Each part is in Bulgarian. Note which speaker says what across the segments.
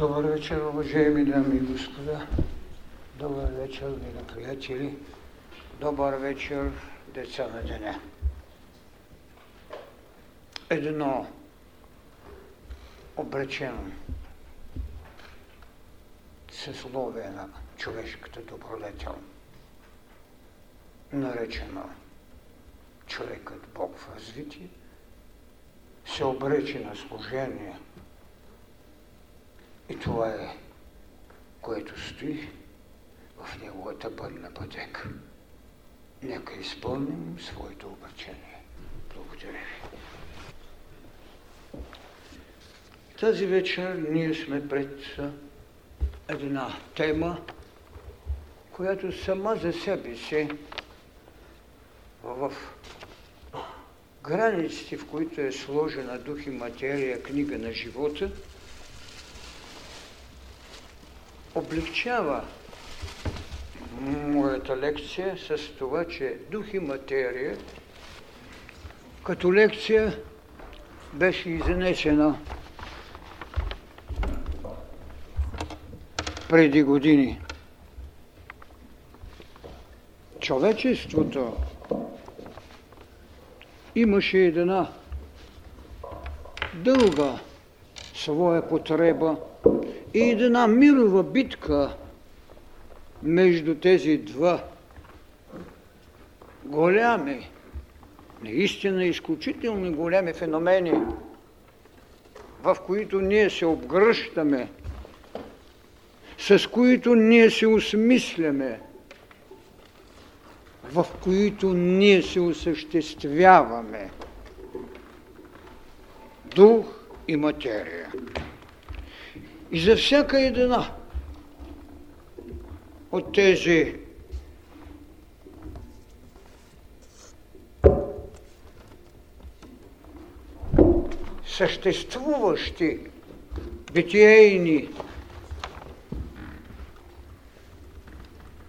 Speaker 1: Добър вечер, уважаеми дами и господа. Добър вечер, мили приятели. Добър вечер, деца на деня. Едно обречено съсловие на човешката добродетел, наречено човекът Бог в развитие, се обрече на служение – и това е, което стои в неговата бъдна пътека. Нека изпълним своето обречение. Благодаря ви. Тази вечер ние сме пред една тема, която сама за себе си в границите, в които е сложена дух и материя, книга на живота – облегчава моята лекция с това, че дух и материя като лекция беше изнесена преди години. Човечеството имаше една дълга своя потреба и една мирова битка между тези два голями, наистина изключително голями феномени, в които ние се обгръщаме, с които ние се осмисляме, в които ние се осъществяваме. Дух и материя. И за всяка една от тези съществуващи битейни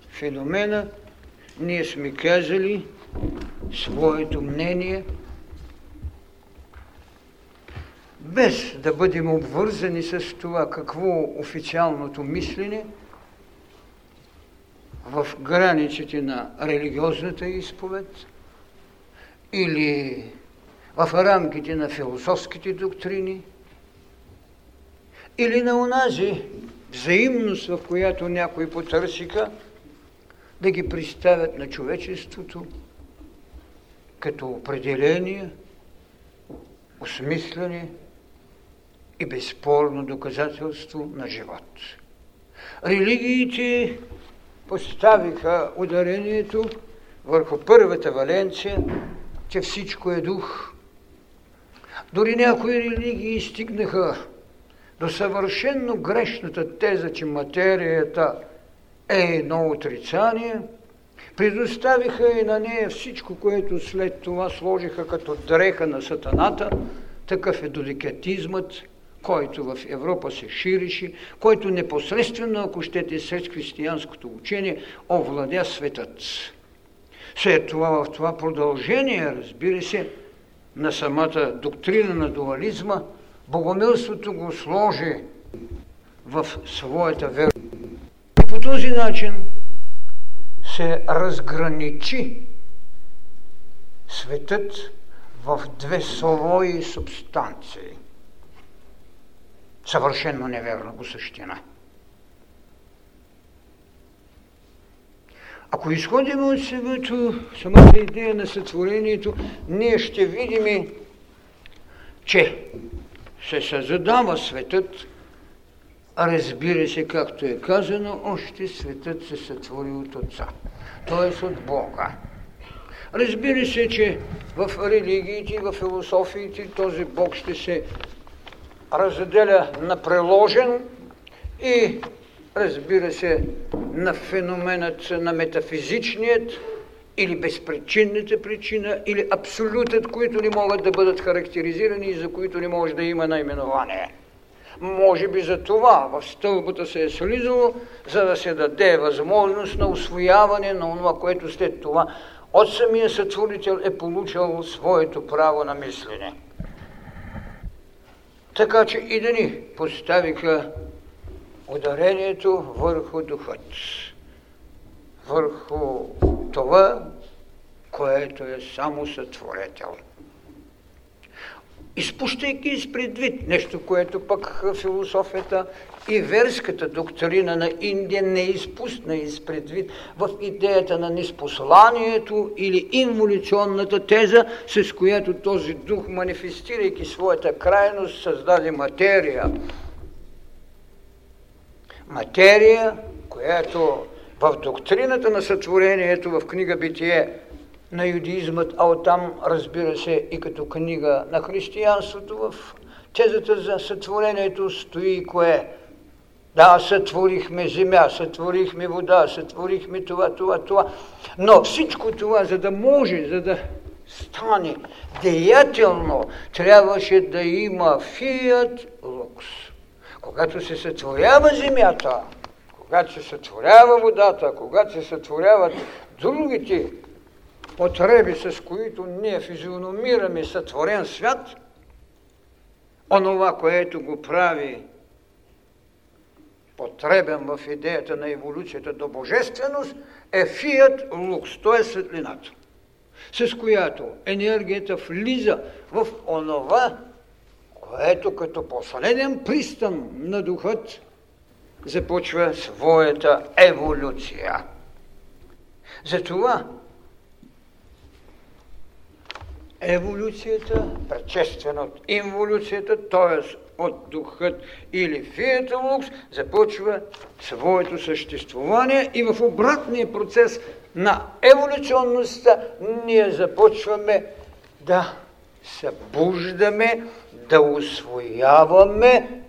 Speaker 1: феномена, ние сме казали своето мнение – без да бъдем обвързани с това какво официалното мислене в границите на религиозната изповед или в рамките на философските доктрини или на онази взаимност, в която някои потърсиха да ги представят на човечеството като определение, осмислене, и безспорно доказателство на живот. Религиите поставиха ударението върху първата валенция, че всичко е дух. Дори някои религии стигнаха до съвършенно грешната теза, че материята е едно отрицание, предоставиха и на нея всичко, което след това сложиха като дреха на сатаната, такъв е додикатизмът, който в Европа се ширише, който непосредствено, ако щете, след християнското учение, овладя светът. След това, в това продължение, разбира се, на самата доктрина на дуализма, богомилството го сложи в своята вера. И по този начин се разграничи светът в две слои субстанции съвършенно неверна го същина. Ако изходим от самото, самата идея на сътворението, ние ще видим, че се създава светът, разбира се, както е казано, още светът се сътвори от Отца, т.е. от Бога. Разбира се, че в религиите и в философиите този Бог ще се разделя на преложен и разбира се на феноменът на метафизичният или безпричинната причина, или абсолютът, които не могат да бъдат характеризирани и за които не може да има наименование. Може би за това в стълбата се е слизало, за да се даде възможност на освояване на това, което след това от самия сътворител е получил своето право на мислене. Така че и да ни поставиха ударението върху духът, върху това, което е само сътворител. Изпущайки из предвид нещо, което пък философията и верската доктрина на Индия не изпусна из предвид в идеята на неспосланието или инволюционната теза, с която този дух, манифестирайки своята крайност, създаде материя. Материя, която в доктрината на сътворението в книга Битие на юдеизмът, а оттам, разбира се, и като книга на християнството, в тезата за сътворението стои кое? Да, сътворихме земя, сътворихме вода, сътворихме това, това, това. Но всичко това, за да може, за да стане деятелно, трябваше да има фиат лукс. Когато се сътворява земята, когато се сътворява водата, когато се сътворяват другите потреби, с които ние физиономираме сътворен свят, онова, което го прави потребен в идеята на еволюцията до божественост, е фият лукс, т.е. светлината, с която енергията влиза в онова, което като последен пристан на духът започва своята еволюция. Затова еволюцията, предшествена от инволюцията, т.е. от духът или фиета лукс, започва своето съществуване и в обратния процес на еволюционността ние започваме да събуждаме, да освояваме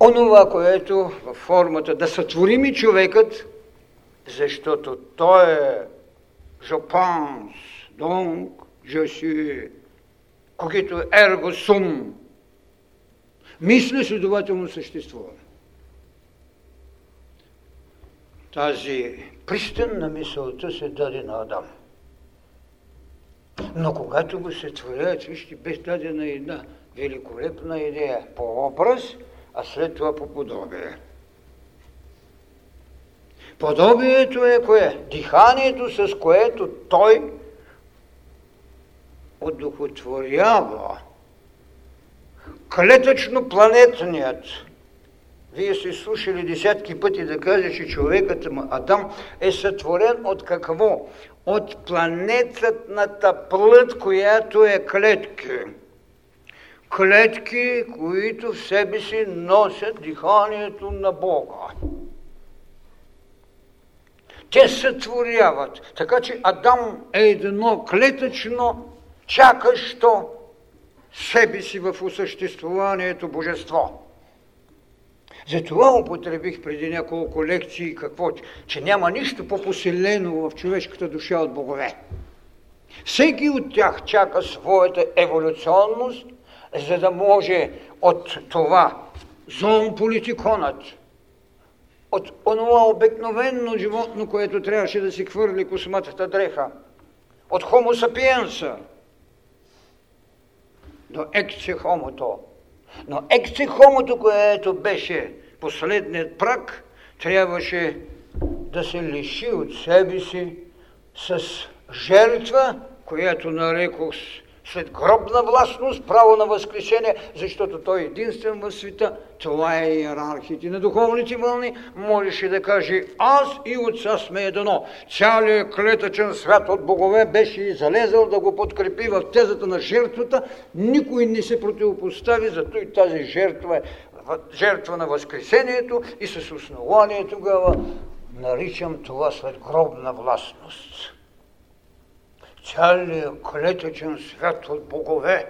Speaker 1: онова, което в формата да сътворим и човекът, защото той е je pense, donc, je suis, когато ерго сум, мисля, следователно съществува. Тази пристан на мисълта се даде на Адам. Но когато го се творят, вижте, без дадена една великолепна идея по образ, а след това по подобие. Подобието е кое? Диханието, с което той одухотворява клетъчно-планетният. Вие сте слушали десятки пъти да каже, че човекът Адам е сътворен от какво? От планетната плът, която е клетки. Клетки, които в себе си носят диханието на Бога. Те сътворяват. Така че Адам е едно клетъчно чакащо себе си в осъществуванието божество. Затова употребих преди няколко лекции какво, че няма нищо по-поселено в човешката душа от богове. Всеки от тях чака своята еволюционност, за да може от това зон политиконът, от онова обикновено животно, което трябваше да си хвърли косматата дреха, от хомо сапиенса – до ексихомото. Но ексихомото, което беше последният прак, трябваше да се лиши от себе си с жертва, която нарекох след гробна властност, право на възкрешение, защото той е единствен в света, това е иерархите на духовните вълни, можеше да каже аз и отца сме едно. Цялият клетъчен свят от богове беше залезал да го подкрепи в тезата на жертвата, никой не се противопостави, зато и тази жертва е жертва на възкресението и с основание тогава наричам това след гробна властност цялият клетъчен свят от богове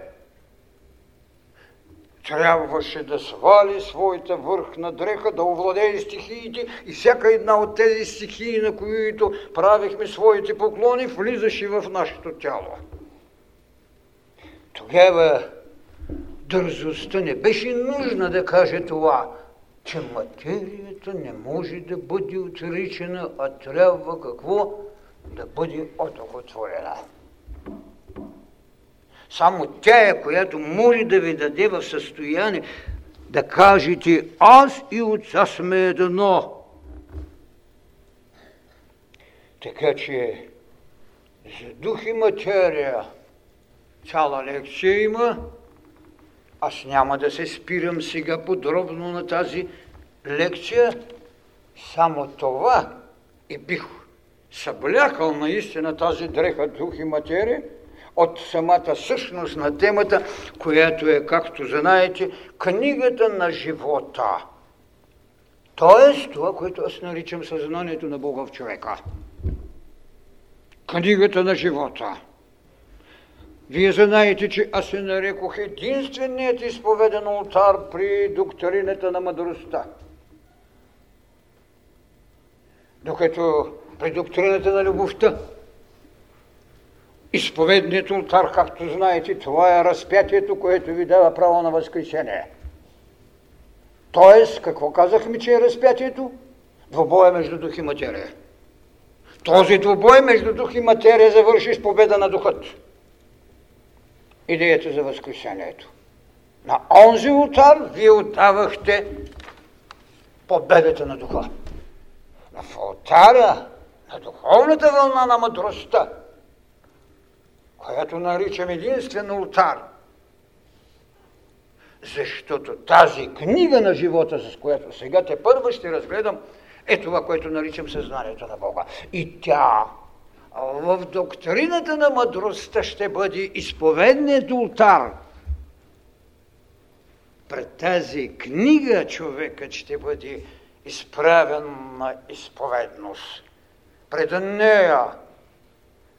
Speaker 1: трябваше да свали своята върхна дреха, да овладее стихиите и всяка една от тези стихии, на които правихме своите поклони, влизаше в нашето тяло. Тогава дързостта не беше нужна да каже това, че материята не може да бъде отричана, а трябва какво? Да бъде отокотворена. Само тя е, която може да ви даде в състояние да кажете аз и отца сме едно. Така че за дух и материя цяла лекция има. Аз няма да се спирам сега подробно на тази лекция. Само това и бих съблякал наистина тази дреха дух и материя от самата същност на темата, която е, както знаете, книгата на живота. Тоест, това, което аз наричам съзнанието на Бога в човека. Книгата на живота. Вие знаете, че аз се нарекох единственият изповеден алтар при доктрината на мъдростта. Докато при доктрината на любовта, изповедният алтар, както знаете, това е разпятието, което ви дава право на възкресение. Тоест, какво казахме, че е разпятието? Двобоя между дух и материя. Този двобой между дух и материя завърши с победа на духът идеята за възкресението. На онзи ултар вие отдавахте победата на духа. В алтара на духовната вълна на мъдростта, която наричам единствен ултар, защото тази книга на живота, с която сега те първо ще разгледам, е това, което наричам съзнанието на Бога. И тя в доктрината на мъдростта ще бъде изповедният ултар. Пред тази книга човекът ще бъде изправен на изповедност. Пред нея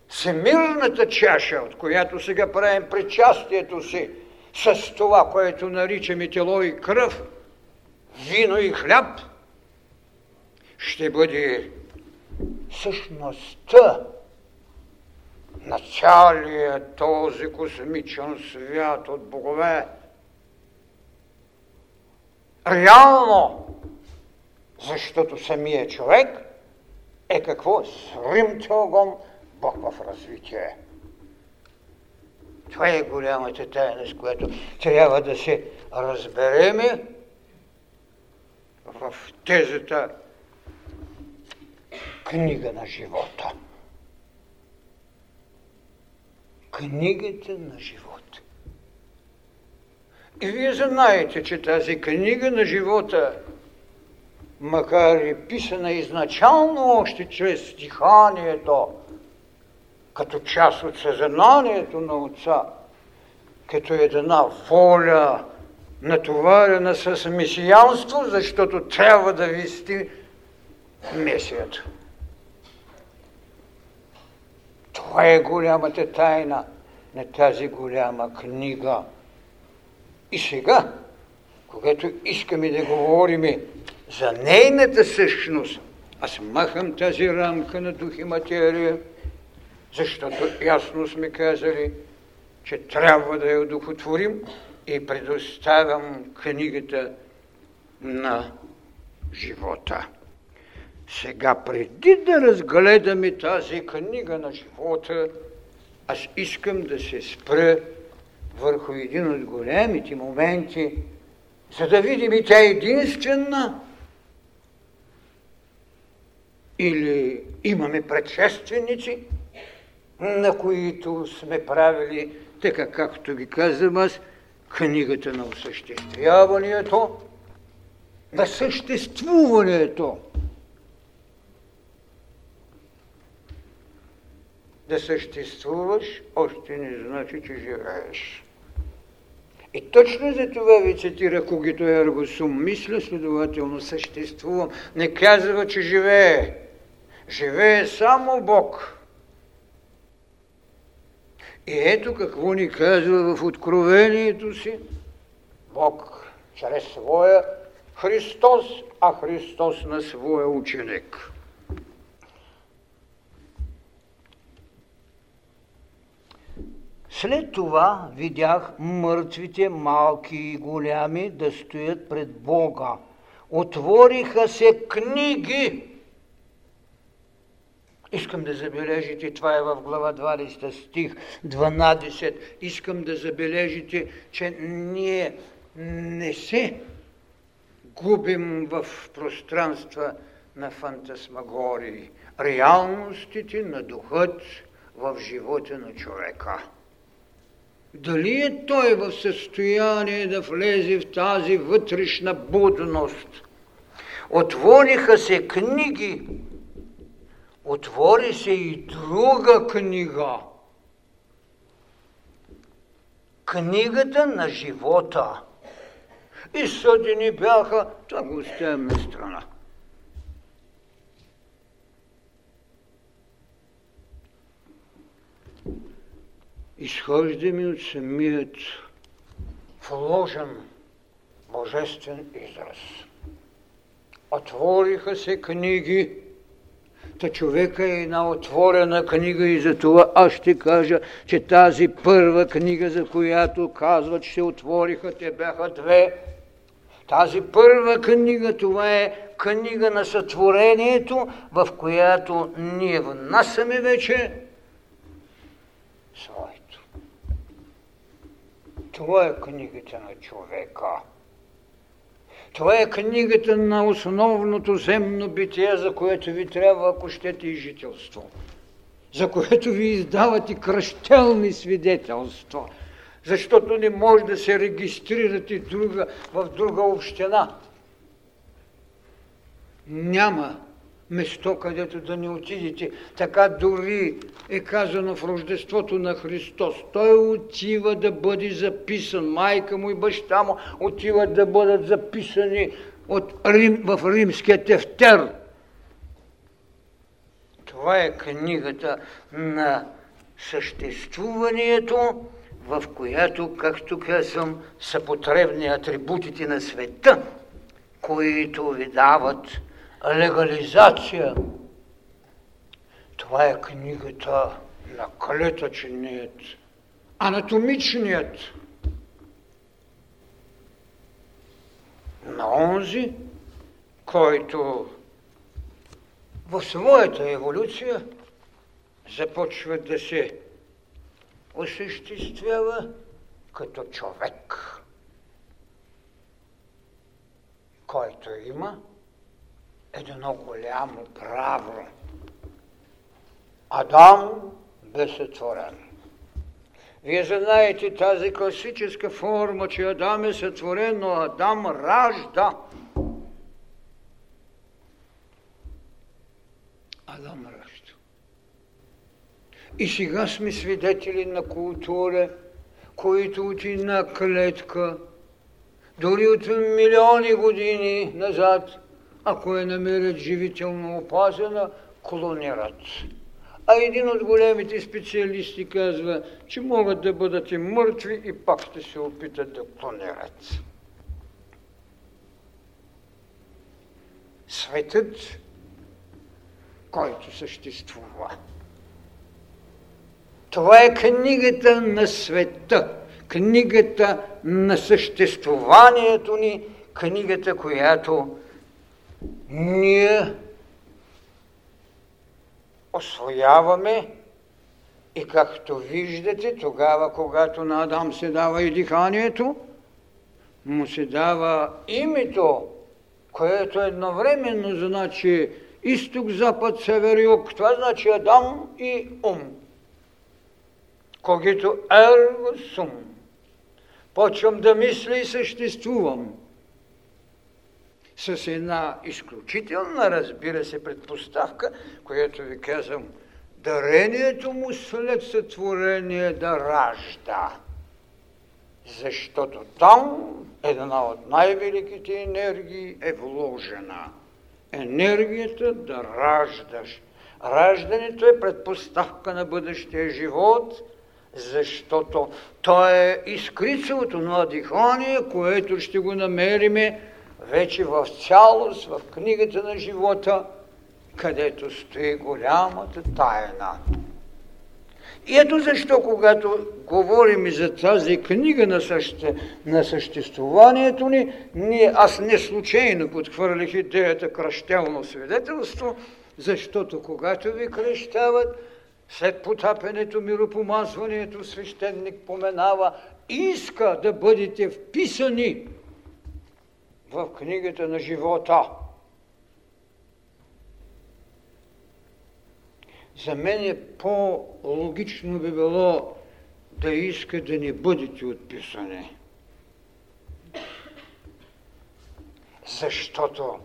Speaker 1: всемирната чаша, от която сега правим причастието си с това, което наричаме тело и кръв, вино и хляб, ще бъде същността на цялия този космичен свят от богове. Реално, защото самия човек е какво? Сримте огън Бог в развитие. Това е голямата тайна, с която трябва да се разбереме в тезата книга на живота книгата на живота. И вие знаете, че тази книга на живота, макар и писана изначално още чрез стиханието, като част от съзнанието на Отца, като една воля, натоварена с месиянство, защото трябва да вести месията. Това е голямата тайна на тази голяма книга. И сега, когато искаме да говорим за нейната същност, аз махам тази рамка на дух и материя, защото ясно сме казали, че трябва да я одухотворим и предоставям книгата на живота. Сега, преди да разгледаме тази книга на живота, аз искам да се спра върху един от големите моменти, за да видим и тя е единствена. Или имаме предшественици, на които сме правили, така както ви казвам аз, книгата на осъществяването, на съществуването. да съществуваш, още не значи, че живееш. И точно за това ви цитира Когито Ергосум. Мисля, следователно съществувам. Не казва, че живее. Живее само Бог. И ето какво ни казва в откровението си Бог чрез своя Христос, а Христос на своя ученик. След това видях мъртвите, малки и голями, да стоят пред Бога. Отвориха се книги. Искам да забележите, това е в глава 20 стих 12. Искам да забележите, че ние не се губим в пространства на фантасмагории, реалностите на духът в живота на човека. Дали е той в състояние да влезе в тази вътрешна будност? Отвориха се книги, отвори се и друга книга. Книгата на живота. И съдени бяха, това го оставям на страна. изхождаме от самият вложен божествен израз. Отвориха се книги, Та човека е една отворена книга и за това аз ще кажа, че тази първа книга, за която казват, че отвориха, те бяха две. Тази първа книга, това е книга на сътворението, в която ние внасяме вече своите. Това е книгата на човека. Това е книгата на основното земно битие, за което ви трябва, ако щете и жителство. За което ви издават и кръщелни свидетелства. Защото не може да се регистрирате друга, в друга община. Няма место, където да не отидете. Така дори е казано в Рождеството на Христос. Той отива да бъде записан. Майка му и баща му отиват да бъдат записани от Рим, в римския тефтер. Това е книгата на съществуването, в която, както казвам, са потребни атрибутите на света, които ви дават легализация. Това е книгата на клетъчният, анатомичният, на онзи, който в своята еволюция започва да се осъществява като човек, който има едно голямо право. Адам бе сътворен. Вие знаете тази класическа форма, че Адам е сътворен, но Адам ражда. Адам ражда. И сега сме свидетели на култура, които от една клетка, дори от милиони години назад – ако я намерят живително опазена, клонират. А един от големите специалисти казва, че могат да бъдат и мъртви и пак ще се опитат да клонират. Светът, който съществува. Това е книгата на света, книгата на съществуванието ни, книгата, която ние освояваме и както виждате, тогава, когато на Адам се дава и диханието, му се дава името, което едновременно значи изток, запад, север, юг. Това значи Адам и ум. Когито ерго сум. Почвам да мисля и съществувам с една изключителна, разбира се, предпоставка, която ви казвам, дарението му след сътворение да ражда. Защото там една от най-великите енергии е вложена. Енергията да раждаш. Раждането е предпоставка на бъдещия живот, защото то е изкрицелото на дихание, което ще го намериме вече в цялост в книгата на живота, където стои голямата тайна. И ето защо, когато говорим и за тази книга на, съще, на съществуванието ни, ние, аз не случайно подхвърлих идеята кръщелно свидетелство, защото когато ви кръщават, след потапенето, миропомазването, свещеник поменава, иска да бъдете вписани в книгата на живота. За мен е по-логично би било да иска да не бъдете отписани. Защото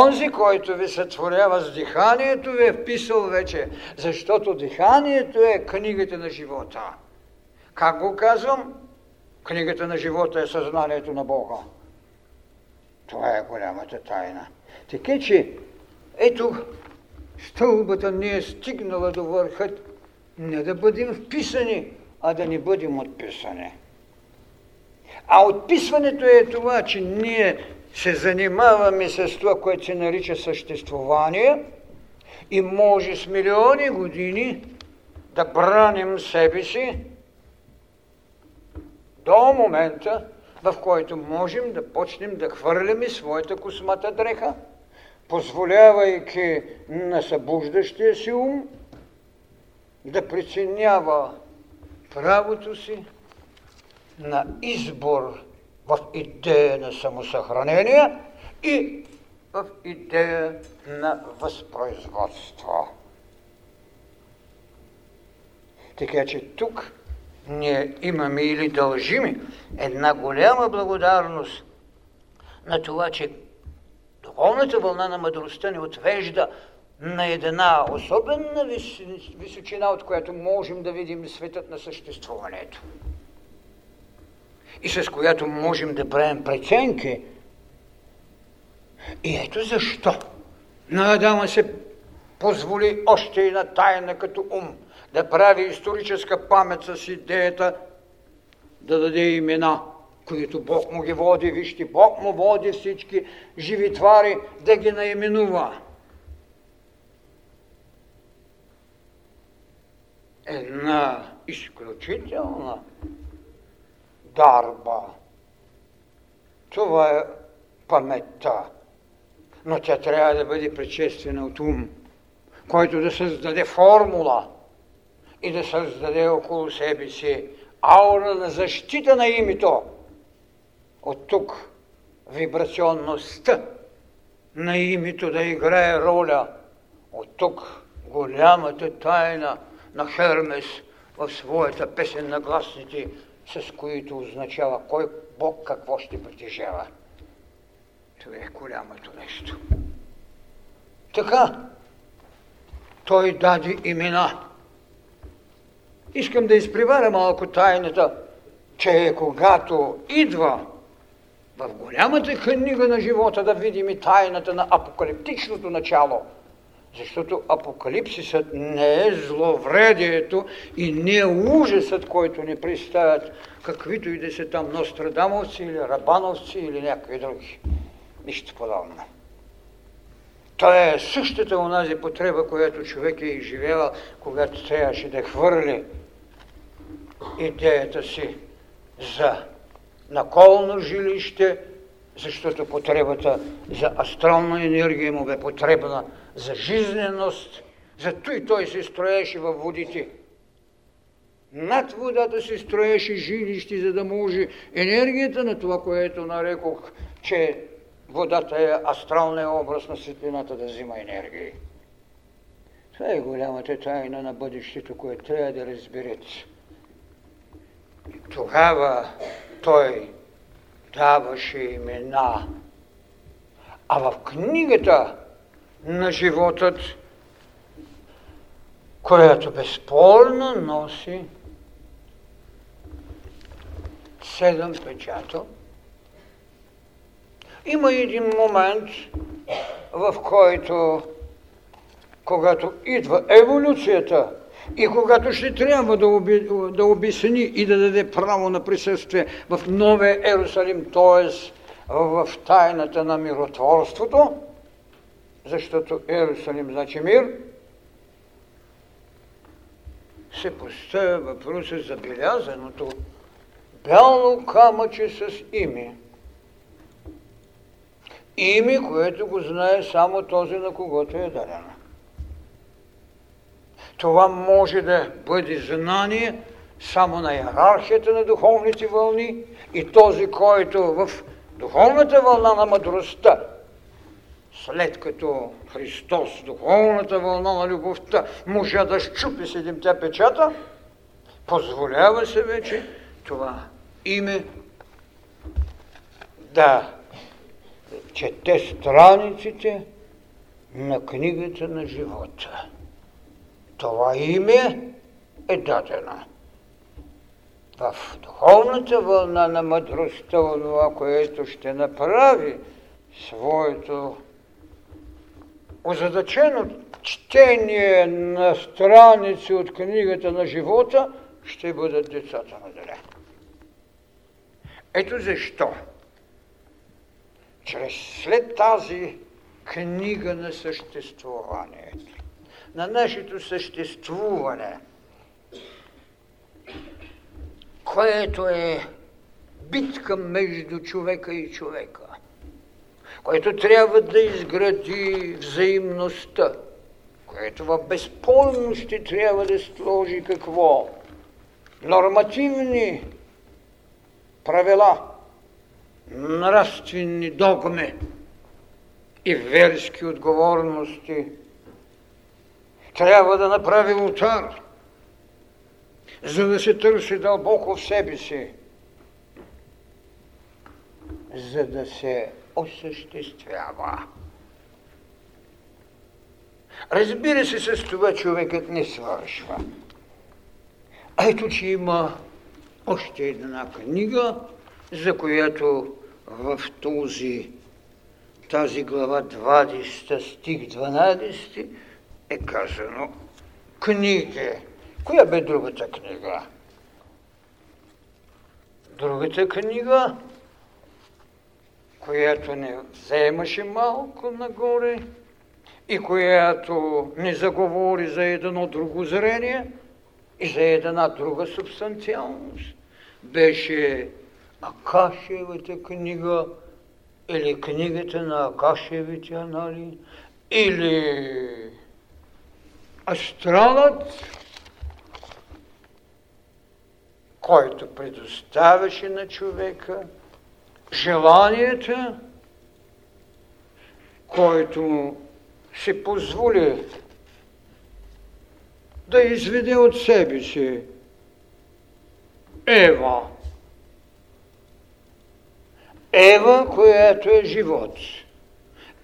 Speaker 1: онзи, който ви сътворява с диханието, ви е вписал вече, защото диханието е книгата на живота. Как го казвам? Книгата на живота е съзнанието на Бога. Това е голямата тайна. Така че, ето, стълбата не е стигнала до върхът, не да бъдем вписани, а да не бъдем отписани. А отписването е това, че ние се занимаваме с това, което се нарича съществувание и може с милиони години да браним себе си до момента, в който можем да почнем да хвърляме своята космата дреха, позволявайки на събуждащия си ум да преценява правото си на избор в идея на самосъхранение и в идея на възпроизводство. Така че тук ние имаме или дължими една голяма благодарност на това, че духовната вълна на мъдростта ни отвежда на една особена височина, от която можем да видим светът на съществуването. И с която можем да правим преценки. И ето защо на Адама се позволи още една тайна като ум да прави историческа памет с идеята да даде имена, които Бог му ги води. Вижте, Бог му води всички живи твари да ги наименува. Една изключителна дарба. Това е паметта. Но тя трябва да бъде предшествена от ум, който да създаде формула – и да създаде около себе си аура на защита на името. От тук вибрационността на името да играе роля. От тук голямата тайна на Хермес в своята песен на гласните, с които означава кой Бог какво ще притежава. Това е голямото нещо. Така, той даде имена Искам да изпреваря малко тайната, че когато идва в голямата книга на живота да видим и тайната на апокалиптичното начало, защото апокалипсисът не е зловредието и не е ужасът, който ни представят каквито и да са там Нострадамовци или Рабановци или някакви други. Нищо подобно. Това е същата онази потреба, която човек е изживял, когато трябваше да хвърли идеята си за наколно жилище, защото потребата за астрална енергия му бе потребна за жизненост, зато и той се строеше във водите. Над водата се строеше жилище, за да може енергията на това, което нарекох, че водата е астралния образ на светлината да взима енергия. Това е голямата тайна на бъдещето, което трябва да разберете. Тогава той даваше имена. А в книгата на животът, която безспорно носи седем печата, има един момент, в който, когато идва еволюцията, и когато ще трябва да, оби, да обясни и да даде право на присъствие в Новия Ерусалим, т.е. в тайната на миротворството, защото Ерусалим значи мир, се поставя въпроса за белязаното бяло камъче с име. Име, което го знае само този, на когото е дарено. Това може да бъде знание само на иерархията на духовните вълни и този, който в духовната вълна на мъдростта, след като Христос, духовната вълна на любовта, може да щупи седемте печата, позволява се вече това име да чете страниците на книгата на живота. Това име е дадено в духовната вълна на мъдростта, това, което ще направи своето озадачено четение на страници от книгата на живота, ще бъдат децата на деля. Ето защо. Чрез след тази книга на съществуването, на нашето съществуване, което е битка между човека и човека, което трябва да изгради взаимността, което в безпълно ще трябва да сложи какво? Нормативни правила, нравствени догми и верски отговорности. Трябва да направи утар, за да се търси дълбоко в себе си, за да се осъществява. Разбира се, с това човекът не свършва. Ето, че има още една книга, за която в този, тази глава 20 стих 12 е казано книги. Коя бе другата книга? Другата книга, която не вземаше малко нагоре и която не заговори за едно друго зрение и за една друга субстанциалност, беше Акашевата книга или книгата на Акашевите анали или астралът, който предоставяше на човека желанията, който се позволи да изведе от себе си Ева. Ева, която е живот.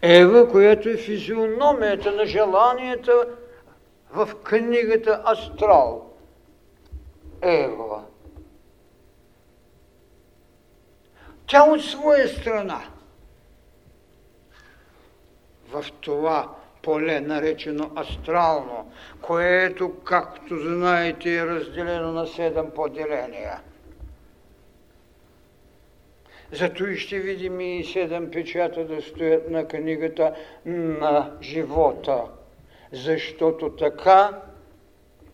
Speaker 1: Ева, която е физиономията на желанията в книгата Астрал. Ева. Тя от своя страна в това поле, наречено астрално, което, както знаете, е разделено на седем поделения. Зато и ще видим и седем печата да стоят на книгата на живота, защото така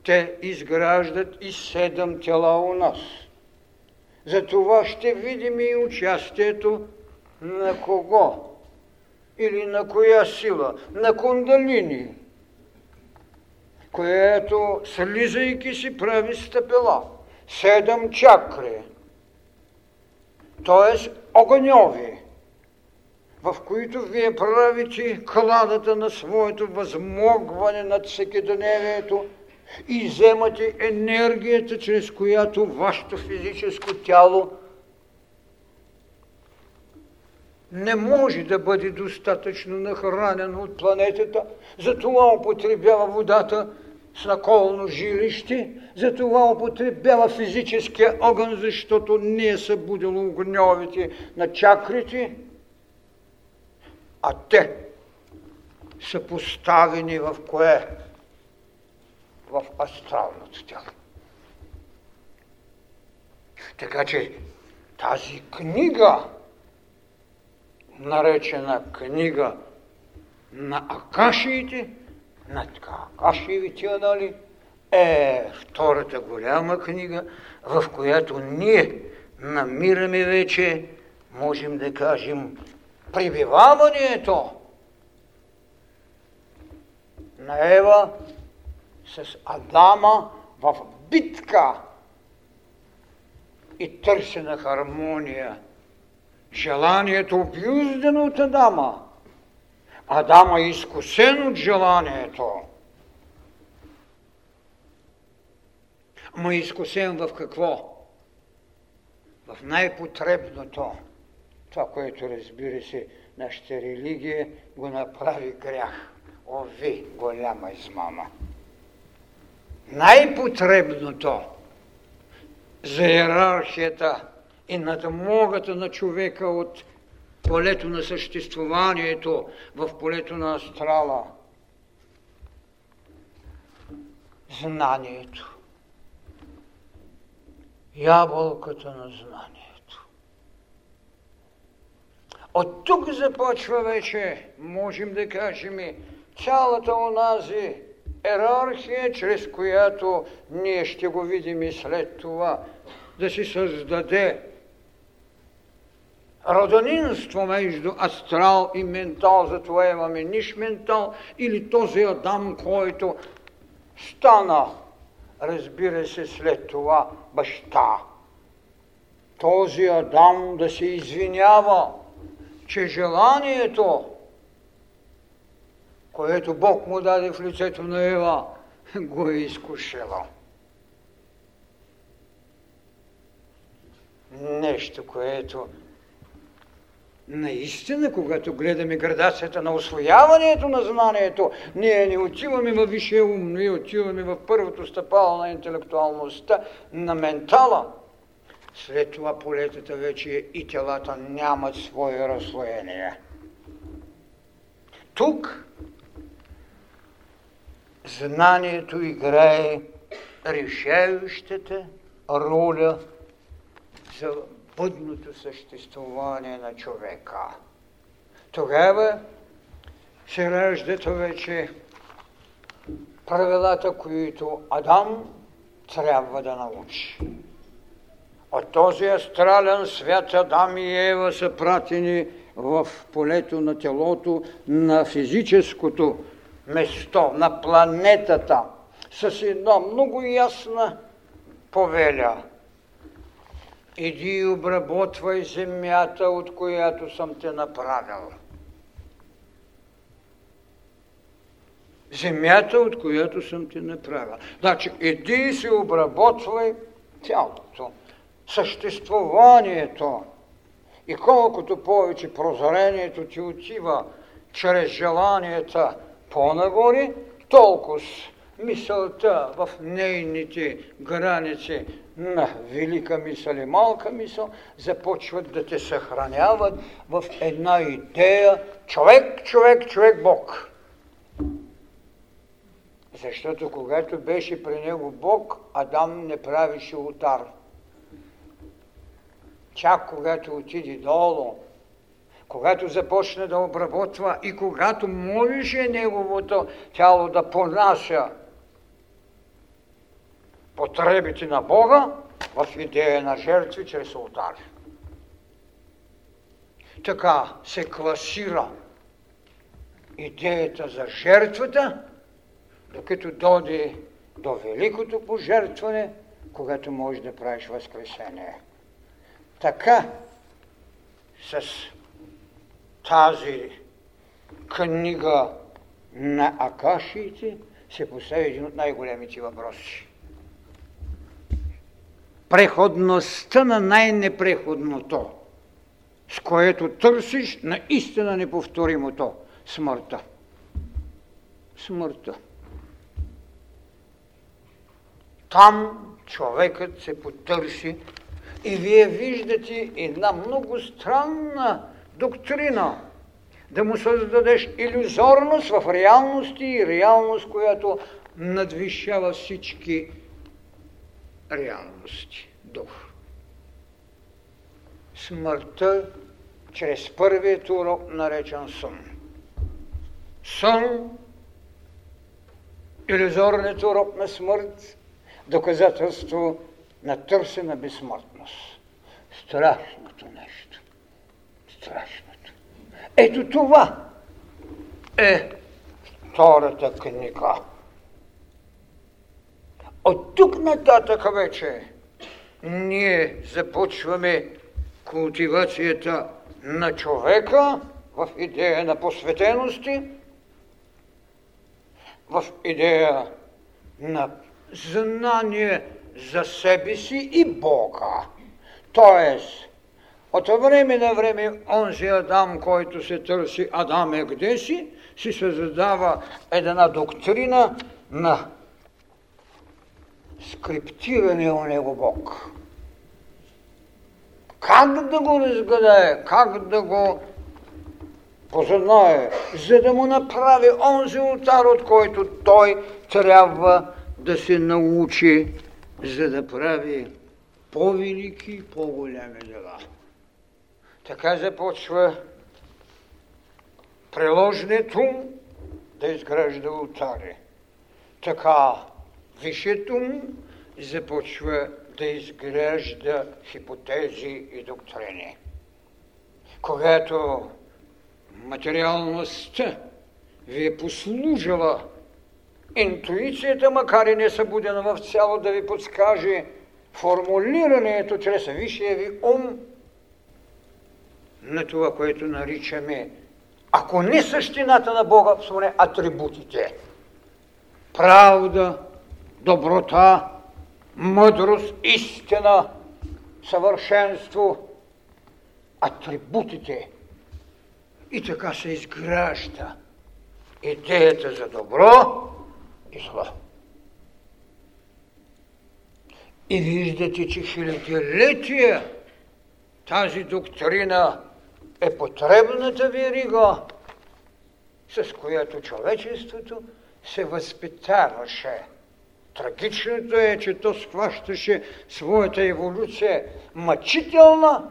Speaker 1: те изграждат и седем тела у нас. Затова ще видим и участието на кого или на коя сила, на кундалини, което слизайки си прави стъпела, седем чакри, т.е. огъньови, в които вие правите кладата на своето възмогване над всекидневието и вземате енергията, чрез която вашето физическо тяло не може да бъде достатъчно нахранено от планетата, затова употребява водата с наколно жилище, затова употребява физическия огън, защото не е събудило огньовите на чакрите, а те са поставени в кое? В астралното тяло. Така че тази книга наречена книга на Акашиите, на Акашиевите анали, е втората голяма книга, в която ние намираме вече, можем да кажем, прибиваването на Ева с Адама в битка и търсена хармония желанието обюздено от Адама. Адама е изкусен от желанието. Ма изкусен в какво? В най-потребното. Това, което разбира се, нашата религия го направи грях. Ови, голяма измама. Най-потребното за иерархията и надмогата на човека от полето на съществуванието в полето на астрала. Знанието. Ябълката на знанието. От тук започва вече, можем да кажем, цялата онази ерархия, чрез която ние ще го видим и след това, да си създаде родонинство между астрал и ментал, затова имаме ниш ментал, или този Адам, който стана, разбира се, след това баща. Този Адам да се извинява, че желанието, което Бог му даде в лицето на Ева, го е изкушило. Нещо, което Наистина, когато гледаме градацията на освояването на знанието, ние не отиваме във висшия ум, ние отиваме в първото стъпало на интелектуалността, на ментала. След това полетата вече и телата нямат свое разслоение. Тук знанието играе решающата роля за бъдното съществуване на човека. Тогава се раждат вече правилата, които Адам трябва да научи. От този астрален свят Адам и Ева са пратени в полето на телото, на физическото место, на планетата, с една много ясна повеля – Иди и обработвай земята, от която съм те направил. Земята, от която съм те направил. Значи, иди и се обработвай цялото, съществуванието. И колкото повече прозрението ти отива чрез желанията по-нагоре, толкова мисълта в нейните граници на велика мисъл и малка мисъл започват да те съхраняват в една идея човек, човек, човек, Бог. Защото когато беше при него Бог, Адам не правише ултар. Чак когато отиде долу, когато започне да обработва и когато молише неговото тяло да понася потребите на Бога в идея на жертви чрез алтари. Така се класира идеята за жертвата, докато доде до великото пожертване, когато можеш да правиш възкресение. Така с тази книга на Акашиите се постави един от най-големите въпроси преходността на най-непреходното, с което търсиш наистина неповторимото – смъртта. Смъртта. Там човекът се потърси и вие виждате една много странна доктрина да му създадеш иллюзорност в реалности и реалност, която надвишава всички реалности, дух. Смъртта чрез първият урок, наречен сън. Сън, иллюзорният урок на смърт, доказателство на търсена безсмъртност. Страшното нещо. Страшното. Ето това е втората книга от тук нататък вече ние започваме култивацията на човека в идея на посветености, в идея на знание за себе си и Бога. Тоест, от време на време онзи Адам, който се търси Адам е къде си, си създава една доктрина на скриптиране у него Бог. Как да го разгадае, как да го познае, за да му направи онзи ултар, от който той трябва да се научи, за да прави по-велики и по-голями дела. Така започва приложението да изгражда ултари. Така висшето му започва да изгражда хипотези и доктрини. Когато материалността ви е послужила интуицията, макар и не събудена в цяло, да ви подскаже формулирането чрез висшия ви ум на това, което наричаме, ако не същината на Бога, поне атрибутите. Правда, доброта, мъдрост, истина, съвършенство, атрибутите. И така се изгражда идеята за добро и зло. И виждате, че хилядилетия тази доктрина е потребната верига, с която човечеството се възпитаваше. Трагичното е, че то схващаше своята еволюция мъчителна,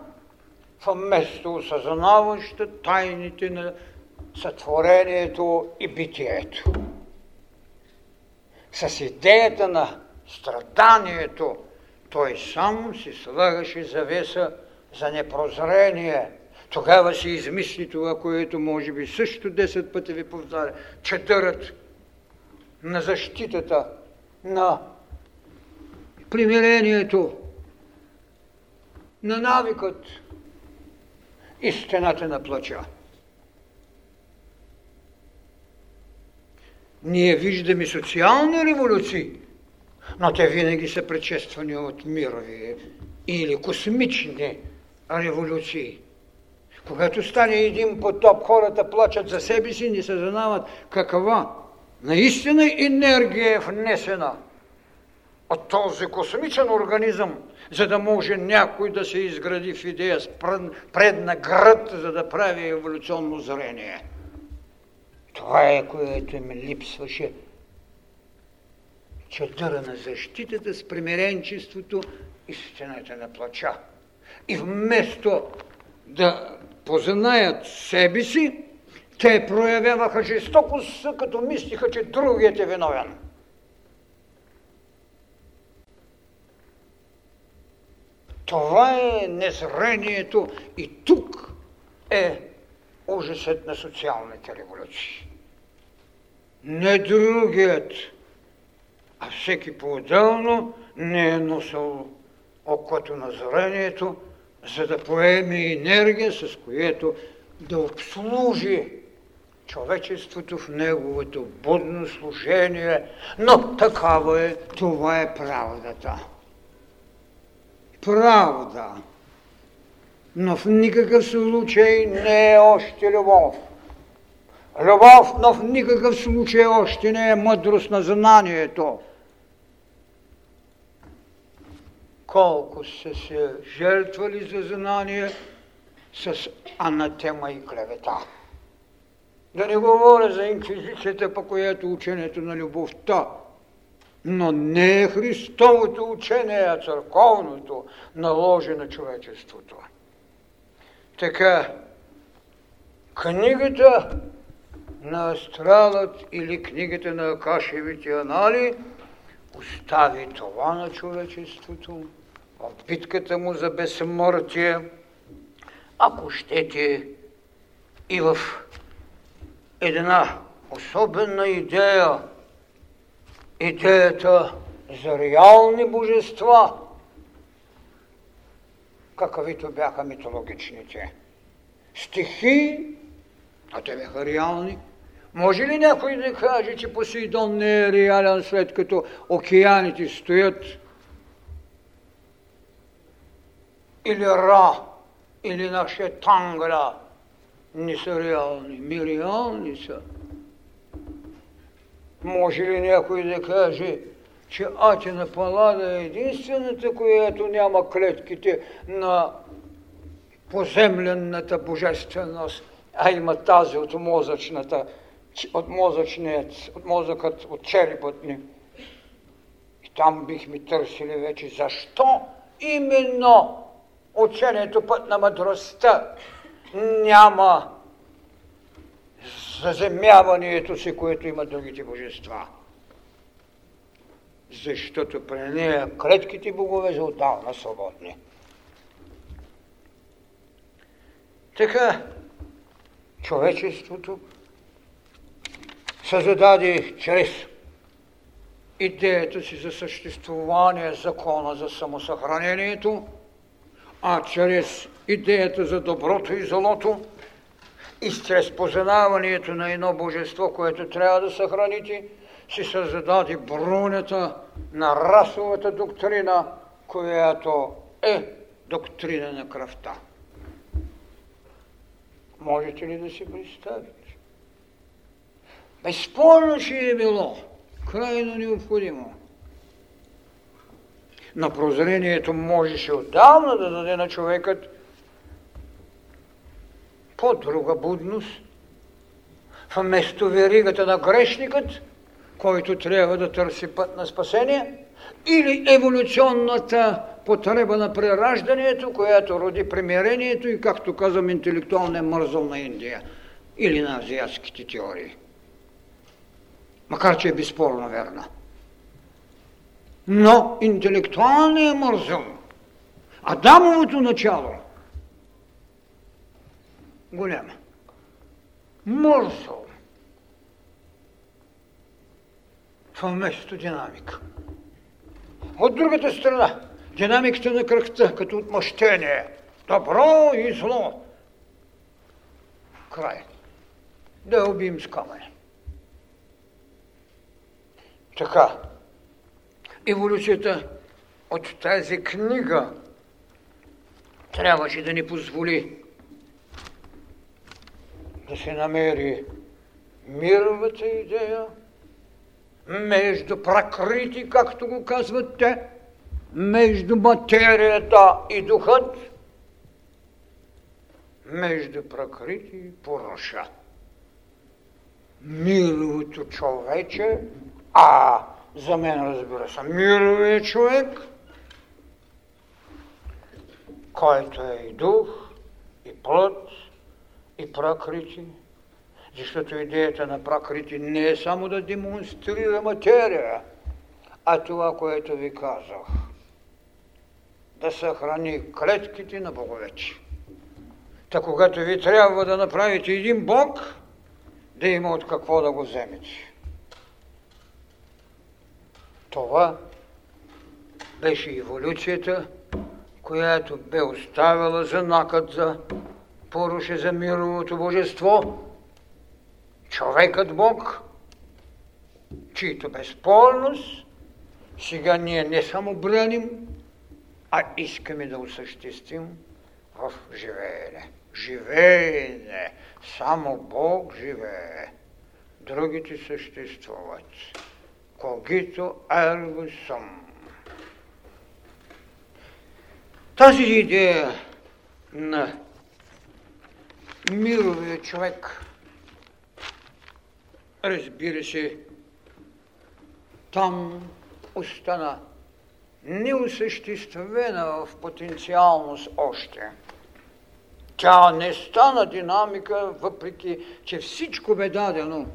Speaker 1: вместо осъзнаваща тайните на сътворението и битието. С идеята на страданието той само си слагаше завеса за непрозрение. Тогава си измисли това, което може би също 10 пъти ви повтаря. Четърът на защитата, на примирението, на навикът, стената на плача. Ние виждаме социални революции, но те винаги са предшествани от мирови или космични революции. Когато стане един потоп, хората плачат за себе си, не съзнават каква наистина енергия е внесена от този космичен организъм, за да може някой да се изгради в идея с предна гръд, за да прави еволюционно зрение. Това е, което им липсваше. Чадъра на защитата с примиренчеството и стената на плача. И вместо да познаят себе си, те проявяваха жестокост, като мислиха, че другият е виновен. Това е незрението и тук е ужасът на социалните революции. Не другият, а всеки по-отделно не е носил окото на зрението, за да поеме енергия, с което да обслужи човечеството в неговото будно служение, но такава е, това е правдата правда, но в никакъв случай не е още любов. Любов, но в никакъв случай още не е мъдрост на знанието. Колко са се жертвали за знание с анатема и клевета. Да не говоря за инквизицията, по която ученето на любовта но не е Христовото учение, а църковното наложи на човечеството. Така, книгата на Астралът или книгата на Акашевите анали остави това на човечеството в битката му за безсмъртие, ако щете и в една особена идея идеята за реални божества, каквито бяха митологичните. стихи, а те бяха реални. Може ли някой да каже, че Посейдон не е реален, след като океаните стоят? Или Ра, или нашия Тангра не са реални? Ми реални са. Може ли някой да каже, че Атина Палада е единствената, която няма клетките на поземлената божественост, а има тази от мозъчната, от мозъчният, от мозъкът, от черепът ни. И там бихме търсили вече защо именно учението път на мъдростта няма заземяването си, което има другите божества. Защото при нея клетките богове са отдавна свободни. Така, човечеството се зададе чрез идеята си за съществуване закона за самосъхранението, а чрез идеята за доброто и злото и чрез познаването на едно божество, което трябва да съхраните, си създаде бронята на расовата доктрина, която е доктрина на кръвта. Можете ли да си представите? Безспорно, че е било крайно необходимо. На прозрението можеше отдавна да даде на човекът по-друга будност, вместо веригата на грешникът, който трябва да търси път на спасение, или еволюционната потреба на прераждането, която роди примирението и, както казвам, интелектуалния мързъл на Индия или на азиатските теории. Макар, че е безспорно верна. Но интелектуалният мързъл, Адамовото начало, голяма. Мързъл. Вместо динамика. От другата страна, динамиката на кръвта, като отмъщение. Добро и зло. Край. Да убием с камъни. Така, еволюцията от тази книга трябваше да ни позволи да се намери мировата идея между пракрити, както го казват те, между материята и духът, между пракрити и Пуруша. Мировото човече, а за мен разбира се, мировия човек, който е и дух, и плът, и пракрити. Защото идеята на пракрити не е само да демонстрира материя, а това, което ви казах. Да съхрани клетките на боговете. Та когато ви трябва да направите един бог, да има от какво да го вземете. Това беше еволюцията, която бе оставила знакът за поруше за мировото божество, човекът Бог, чието безспорност сега ние не само браним, а искаме да осъществим в живеене. Живеене. Само Бог живее. Другите съществуват. Когито ерго съм. Тази идея на мировия човек, разбира се, там остана неосъществена в потенциалност още. Тя не стана динамика, въпреки че всичко бе дадено.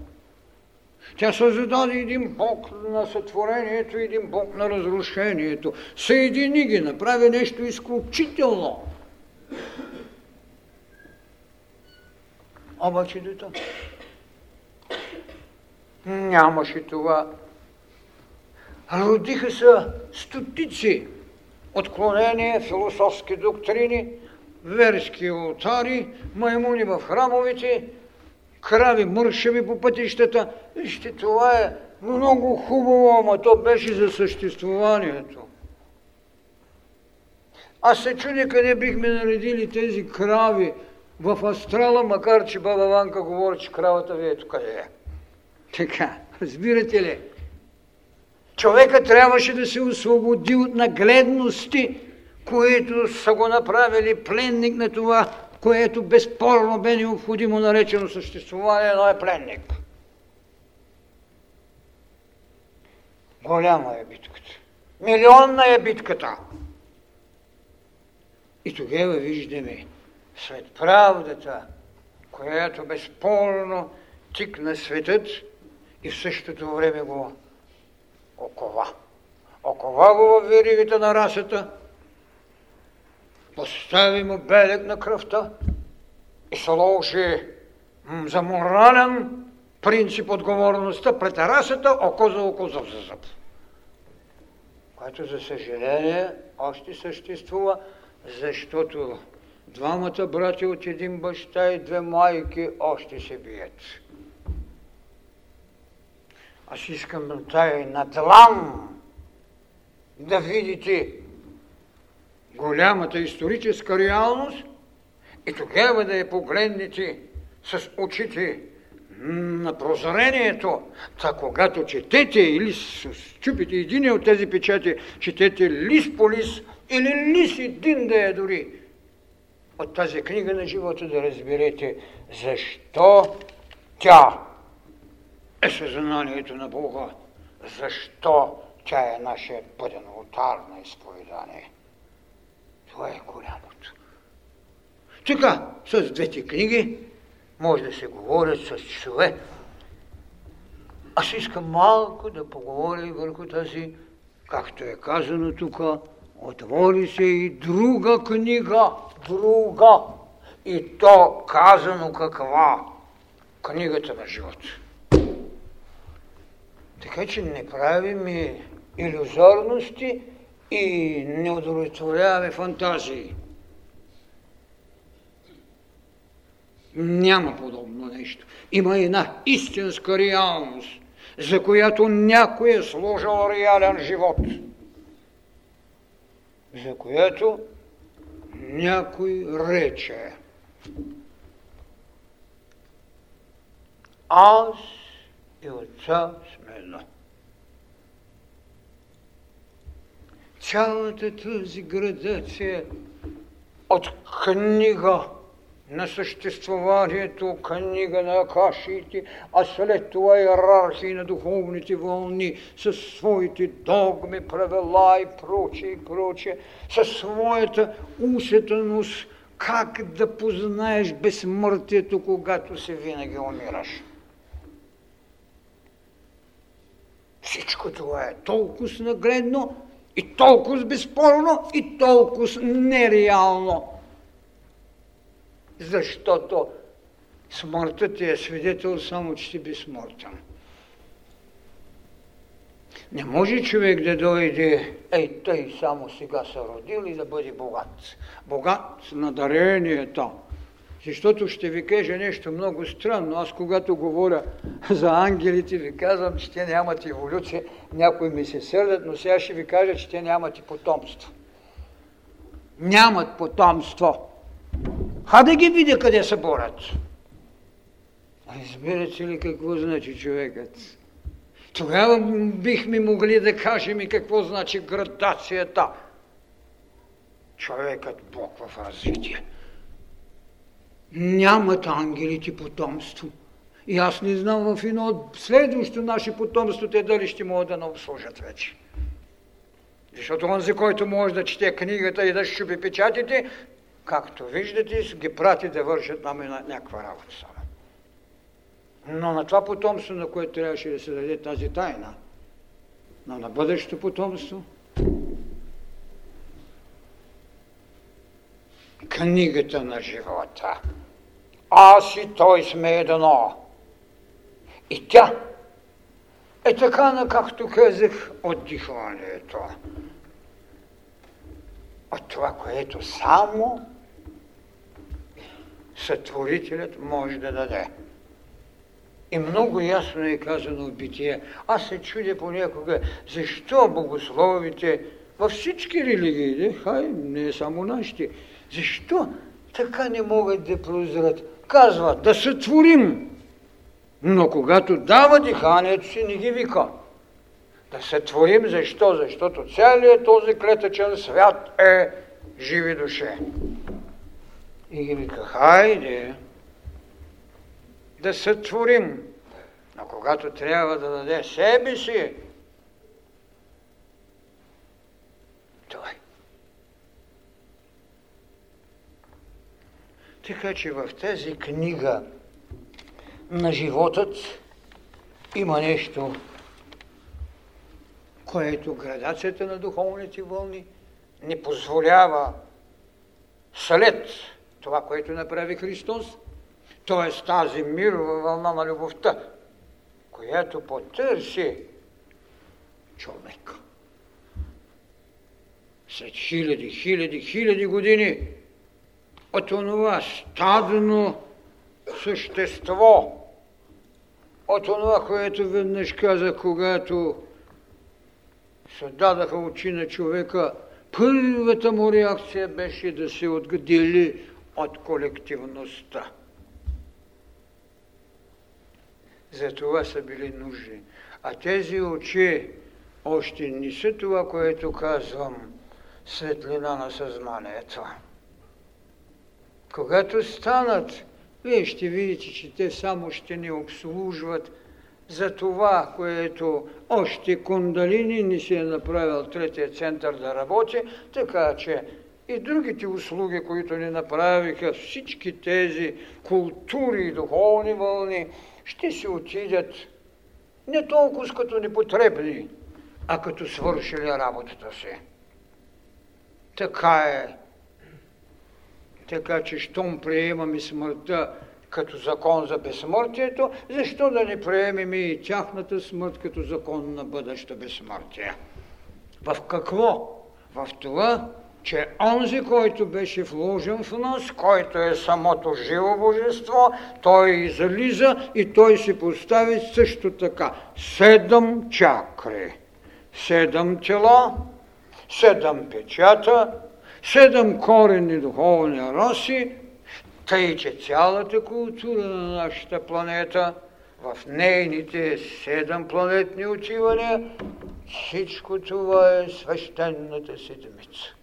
Speaker 1: Тя създаде един бог на сътворението, един бог на разрушението. Съедини ги, направи нещо изключително. Обаче дето нямаше това. Родиха се стотици отклонения, философски доктрини, верски алтари, маймуни в храмовите, крави мършави по пътищата. Вижте, това е много хубаво, ама то беше за съществуванието. Аз се чудя къде бихме наредили тези крави в астрала, макар че баба Ванка говори, че кравата ви ето къде е. Така, разбирате ли? Човека трябваше да се освободи от нагледности, които са го направили пленник на това, което безспорно бе необходимо наречено съществуване, е пленник. Голяма е битката. Милионна е битката. И тогава виждаме след правдата, която безспорно тикна светът и в същото време го окова. Окова го в веригата на расата, постави му белег на кръвта и сложи за морален принцип отговорността пред расата, око за око, за зъб. Което за съжаление още съществува, защото двамата брати от един баща и две майки още се бият. Аз искам на тая надлам да видите голямата историческа реалност и тогава да я погледнете с очите на прозрението. Та когато четете или чупите един от тези печати, четете лист по лист или лист един да е дори от тази книга на живота да разберете защо тя е съзнанието на Бога, защо тя е нашия бъден алтар на изповедание. Това е голямото. Така, с двете книги може да се говорят с часове. Аз искам малко да поговоря върху тази, както е казано тук, отвори се и друга книга, друга. И то казано каква? Книгата на живота. Така че не правим иллюзорности и не удовлетворяваме фантазии. Няма подобно нещо. Има една истинска реалност, за която някой е сложил реален живот. За която някой рече. Аз и отца сме едно. Цялата тази градация от книга на съществуванието, книга на акашиите, а след това иерархии на духовните вълни със своите догми, правила и прочее, и прочее, със своята усетаност, как да познаеш безсмъртието, когато се винаги умираш. Всичко това е толкова нагледно и толкова безспорно и толкова нереално защото смъртта ти е свидетел само, че ти безсмъртен. Не може човек да дойде, ей, тъй само сега се родил и да бъде богат. Богат на даренията. Защото ще ви кажа нещо много странно. Аз когато говоря за ангелите, ви казвам, че те нямат еволюция. Някои ми се сърдат, но сега ще ви кажа, че те нямат и потомство. Нямат потомство. Ха да ги видя къде се борят. Разбирате ли какво значи човекът? Тогава бихме могли да кажем и какво значи градацията. Човекът Бог в развитие. Нямат ангелите потомство. И аз не знам в едно от следващо наше потомство те дали ще могат да не обслужат вече. Защото онзи, който може да чете книгата и да щупи печатите, както виждате, ги прати да вършат нам някаква работа само. Но на това потомство, на което трябваше да се даде тази тайна, но на бъдещето потомство, книгата на живота. Аз и той сме едно. И тя е така, на както казах, отдихването. От това, което само Сътворителят може да даде. И много ясно е казано в битие. Аз се чудя понякога, защо богословите във всички религии, хай, не само нашите, защо така не могат да прозрат? Казват, да сътворим. Но когато дава диханието си, не ги вика. Да сътворим, защо? Защото целият този клетъчен свят е живи душе. И ги вика, хайде, да сътворим. Но когато трябва да даде себе си, той. Така че в тази книга на животът има нещо, което градацията на духовните вълни не позволява след това, което направи Христос, т.е. тази мирова вълна на любовта, която потърси човек. След хиляди, хиляди, хиляди години от това стадно същество, от това, което веднъж каза, когато се дадаха очи на човека, първата му реакция беше да се отгадили от колективността. За това са били нужни. А тези очи още не са това, което казвам, светлина на съзнанието. Когато станат, вие ще видите, че те само ще ни обслужват за това, което още Кундалини не си е направил третия център да работи, така че и другите услуги, които ни направиха, всички тези култури и духовни вълни, ще се отидат не толкова като непотребни, а като свършили работата си. Така е. Така че, щом приемаме смъртта като закон за безсмъртието, защо да не приемем и тяхната смърт като закон на бъдещо безсмъртие? В какво? В това, че онзи, който беше вложен в нас, който е самото живо божество, той излиза и той си постави също така седем чакри, седем тела, седем печата, седем корени духовни раси, тъй, че цялата култура на нашата планета, в нейните седем планетни отивания, всичко това е свещената седмица.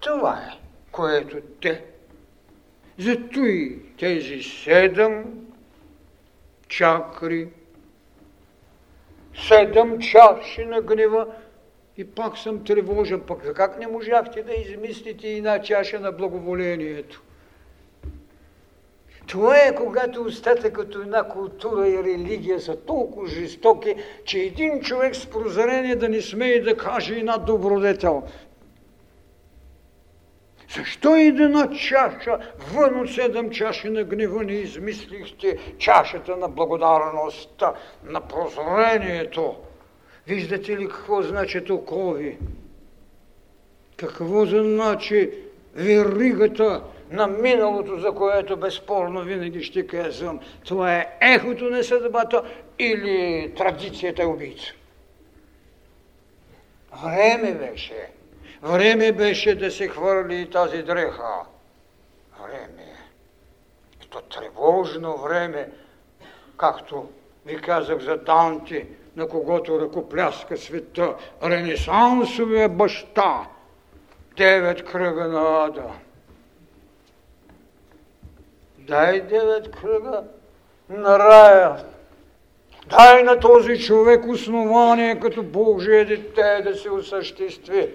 Speaker 1: Това е, което те. Зато и тези седем чакри, седем чаши на гнева, и пак съм тревожен, пък как не можахте да измислите една чаша на благоволението? Това е когато остатък като една култура и религия са толкова жестоки, че един човек с прозрение да не смее да каже една добродетел. Защо една чаша, вън от седем чаши на гнева не измислихте чашата на благодарността, на прозрението? Виждате ли какво значат окови? Какво значи веригата на миналото, за което безспорно винаги ще казвам. Това е ехото на съдбата или традицията е убийца. Време беше. Време беше да се хвърли тази дреха. Време. То тревожно време, както ви казах за Данти, на когото ръкопляска света, ренесансовия баща, девет кръга на ада. Дай девет кръга на рая. Дай на този човек основание като Божие дете да се осъществи.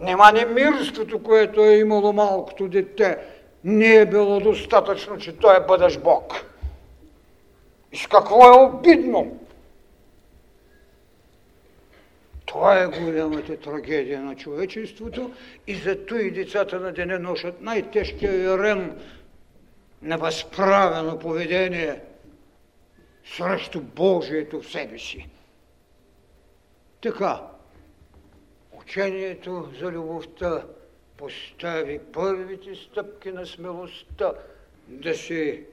Speaker 1: Нема не мирството, което е имало малкото дете, не е било достатъчно, че той е бъдеш Бог. С какво е обидно? Това е голямата трагедия на човечеството и зато и децата на деня носят най-тежкия ярен на възправено поведение срещу Божието в себе си. Така, учението за любовта постави първите стъпки на смелостта да се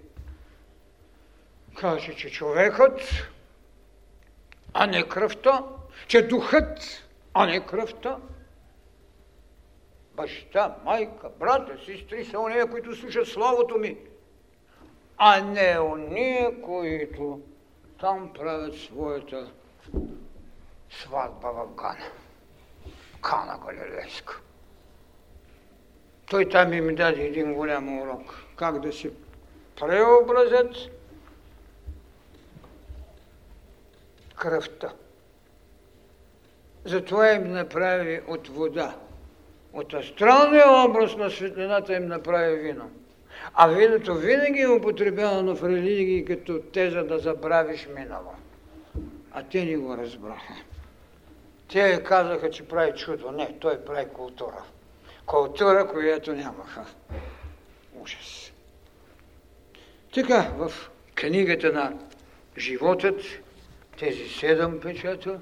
Speaker 1: каже, че човекът, а не кръвта, че духът, а не кръвта, баща, майка, брата, сестри са ония, които слушат славото ми, а не ония, които там правят своята сватба в Гана. Кана Галилейска. Той там им даде един голям урок. Как да се преобразят кръвта. Затова им направи от вода. От астралния образ на светлината им направи вино. А виното винаги е употребявано в религии като теза да забравиш минало. А те не го разбраха. Те казаха, че прави чудо. Не, той прави култура. Култура, която нямаха. Ужас. Така, в книгата на животът, тези седем печата,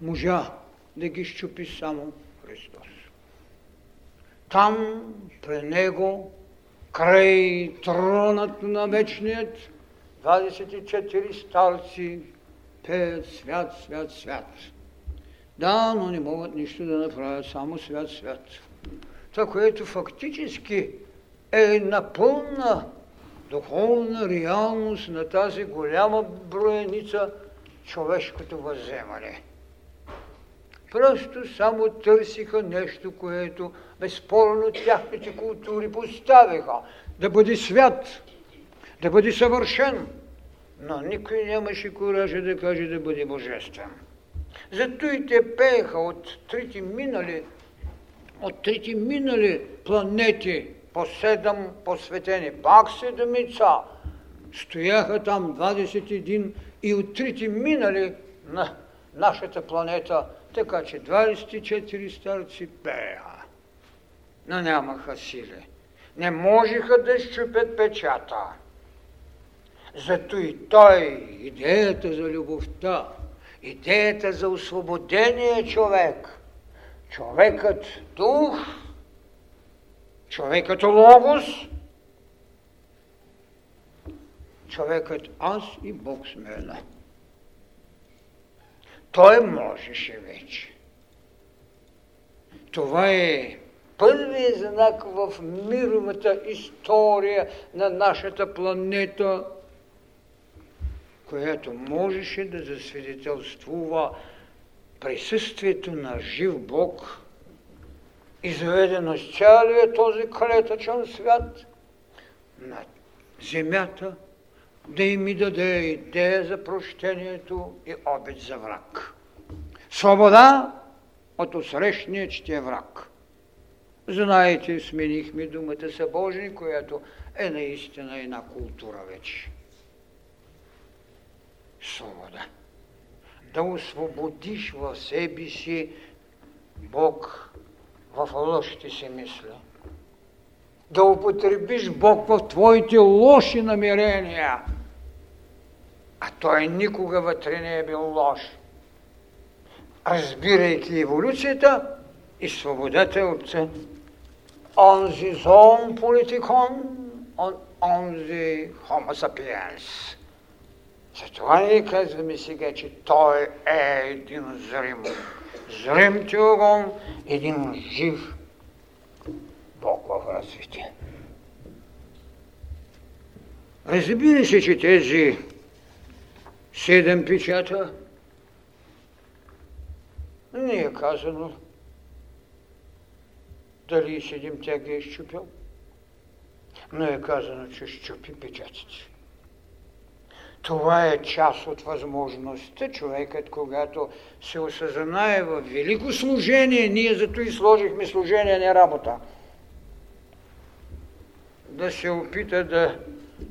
Speaker 1: можа да ги щупи само Христос. Там, при Него, край тронът на вечният, 24 старци пеят свят, свят, свят. Да, но не могат нищо да направят, само свят, свят. Това, което фактически е напълна духовна реалност на тази голяма броеница човешкото възземане. Просто само търсиха нещо, което безспорно тяхните култури поставиха. Да бъде свят, да бъде съвършен. Но никой нямаше коража да каже да бъде божествен. Зато и те пееха от трите минали, от трите минали планети, по седем посветени, пак седмица, стояха там 21 и от трите минали на нашата планета, така че 24 старци пееха. Но нямаха сили. Не можеха да щупят печата. Зато и той, идеята за любовта, идеята за освободение човек, човекът дух, човекът логос, човекът аз и Бог сме една. Той можеше вече. Това е първият знак в мировата история на нашата планета, която можеше да засвидетелствува присъствието на жив Бог, изведено с цялия този клетъчен свят на земята, да им и даде идея за прощението и обид за враг. Свобода от усрещния, че е враг. Знаете, сменихме думата събожни, която е наистина една култура вече. Свобода. Да освободиш в себе си Бог в лошите си мисли. Да употребиш Бог в твоите лоши намерения. А той никога вътре не е бил лош. Разбирайки еволюцията и свободата от онзи зон политикон, он, онзи homo sapiens. Затова ние казваме сега, че той е един зрим, зрим теогон, един жив Бог в развитие. Разбира се, че тези седем печата? Не е казано. Дали седемте ги е изчупил, но е казано, че щупи печатите. Това е част от възможността човекът, когато се осъзнае в велико служение, ние зато и сложихме служение, не работа, да се опита да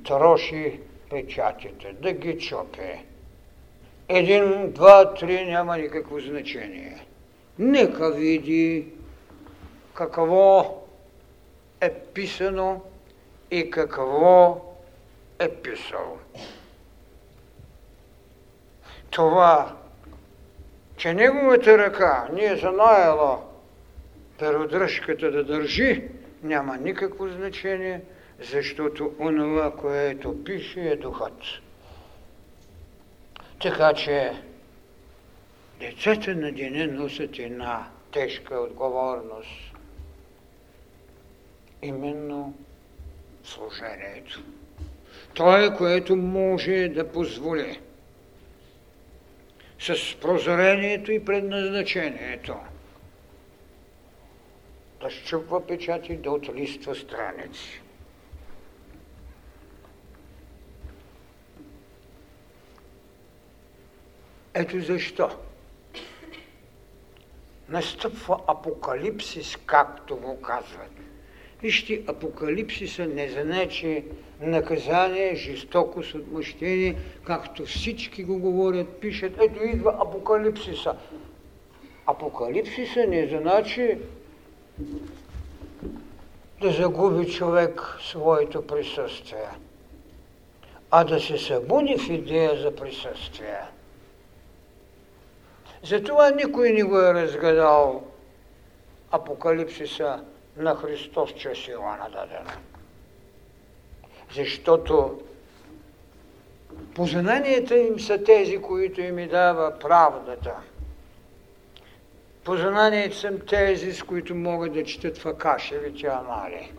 Speaker 1: троши печатите, да ги чопе. Един, два, три няма никакво значение. Нека види какво е писано и какво е писал това, че неговата ръка ни е занаела перодръжката да държи, няма никакво значение, защото онова, което пише, е духът. Така че децата на деня носят една тежка отговорност. Именно служението. То е, което може да позволи с прозрението и предназначението да щупва печати, да отлиства страници. Ето защо настъпва апокалипсис, както го казват. Вижте, апокалипсиса не значи наказание, жестокост, отмъщение, както всички го говорят, пишат. Ето идва апокалипсиса. Апокалипсиса не значи да загуби човек своето присъствие, а да се събуди в идея за присъствие. Затова никой не го е разгадал апокалипсиса на Христос чрез Иоанна дадена. Защото познанията им са тези, които им дава правдата. Познанията са тези, с които могат да четат в Акашевите анали.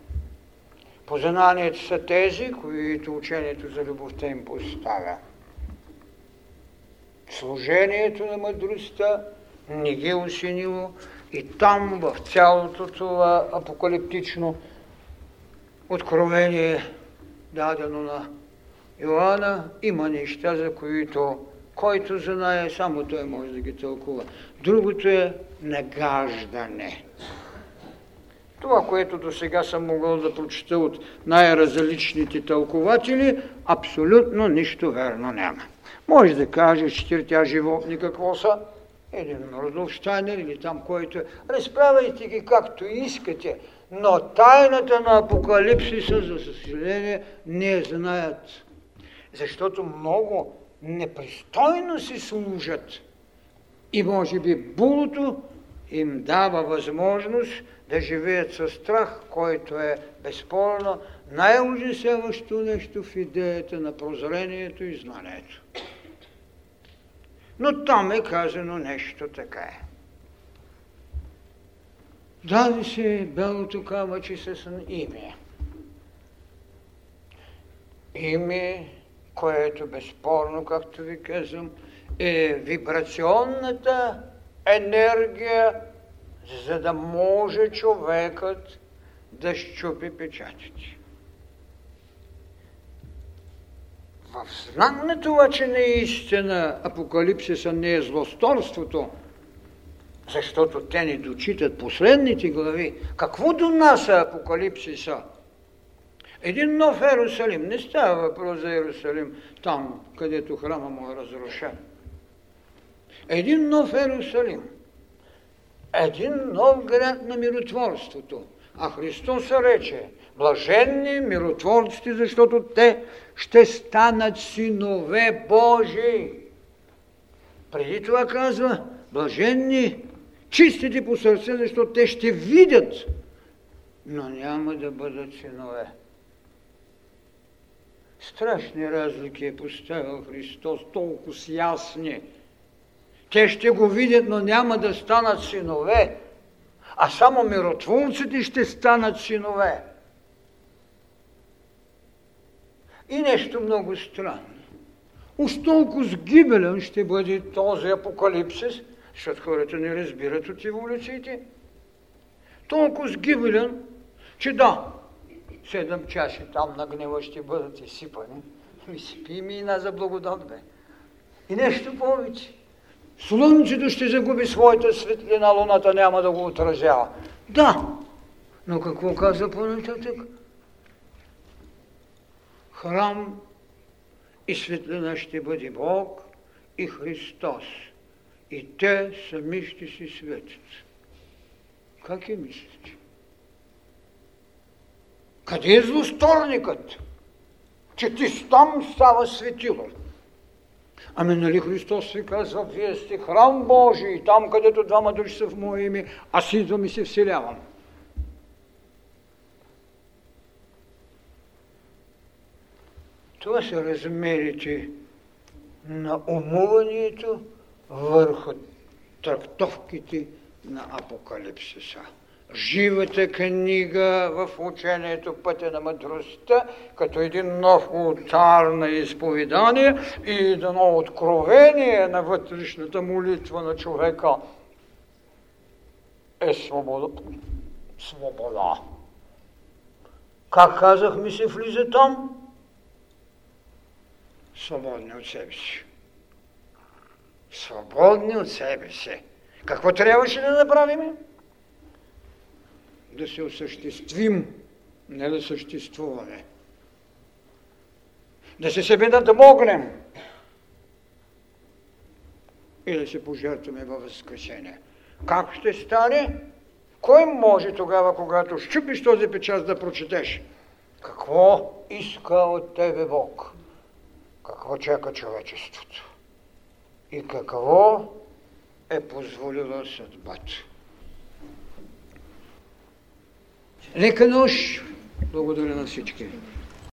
Speaker 1: Познанията са тези, които учението за любовта им поставя. Служението на мъдростта не ги е осенило и там в цялото това апокалиптично откровение, дадено на Йоанна, има неща, за които който знае, само той може да ги тълкува. Другото е нагаждане. Това, което до сега съм могъл да прочета от най-различните тълкователи, абсолютно нищо верно няма. Може да каже четиритя животни какво са, един Рудолф Штайнер или там който е. Разправяйте ги както искате, но тайната на Апокалипсиса, за съжаление, не знаят. Защото много непристойно си служат. И може би булото им дава възможност да живеят със страх, който е безспорно най-ужасяващо нещо в идеята на прозрението и знанието. Но там е казано нещо така е. Даде се белото камъче с име. Име, което безспорно, както ви казвам, е вибрационната енергия, за да може човекът да щупи печатите. В знак на това, че наистина апокалипсиса не е злосторството, защото те не дочитат последните глави, какво донася апокалипсиса? Един нов Ерусалим, не става въпрос за Ерусалим, там, където храма му е разрушен. Един нов Ерусалим, един нов град на миротворството. А Христос рече, блаженни миротворците, защото те ще станат синове Божии. Преди това казва, блаженни, чистите по сърце, защото те ще видят, но няма да бъдат синове. Страшни разлики е поставил Христос, толкова ясни. Те ще го видят, но няма да станат синове, а само миротворците ще станат синове. И нещо много странно. Уж толкова сгибелен ще бъде този апокалипсис, защото хората не разбират от еволюциите. Толкова сгибелен, че да, седем чаши там на гнева ще бъдат изсипани. Ми спи мина за благодат, бе. И нещо повече. Слънцето ще загуби своята светлина, луната няма да го отразява. Да, но какво каза по-нататък? Храм и светлина ще бъде Бог и Христос. И те сами ще си светят. Как е мислите? Къде е злосторникът? Че ти там става светило. Ами нали Христос ви казва, вие сте храм Божий, там където двама души са в Мое име, аз идвам и се вселявам. Това са размерите на умуванието върху трактовките на Апокалипсиса. Живата книга в учението Пътя на мъдростта, като един нов ултар на изповедание и едно откровение на вътрешната молитва на човека е свобода. свобода. Как казах ми се влиза там? Свободни от себе си свободни от себе си. Какво трябваше да направим? Да се осъществим, не да съществуваме. Да се себе да могнем и да се пожертваме във възкресение. Как ще стане? Кой може тогава, когато щупиш този печат да прочетеш? Какво иска от тебе Бог? Какво чака човечеството? и какво е позволила съдбата. Нека нощ! Благодаря на всички.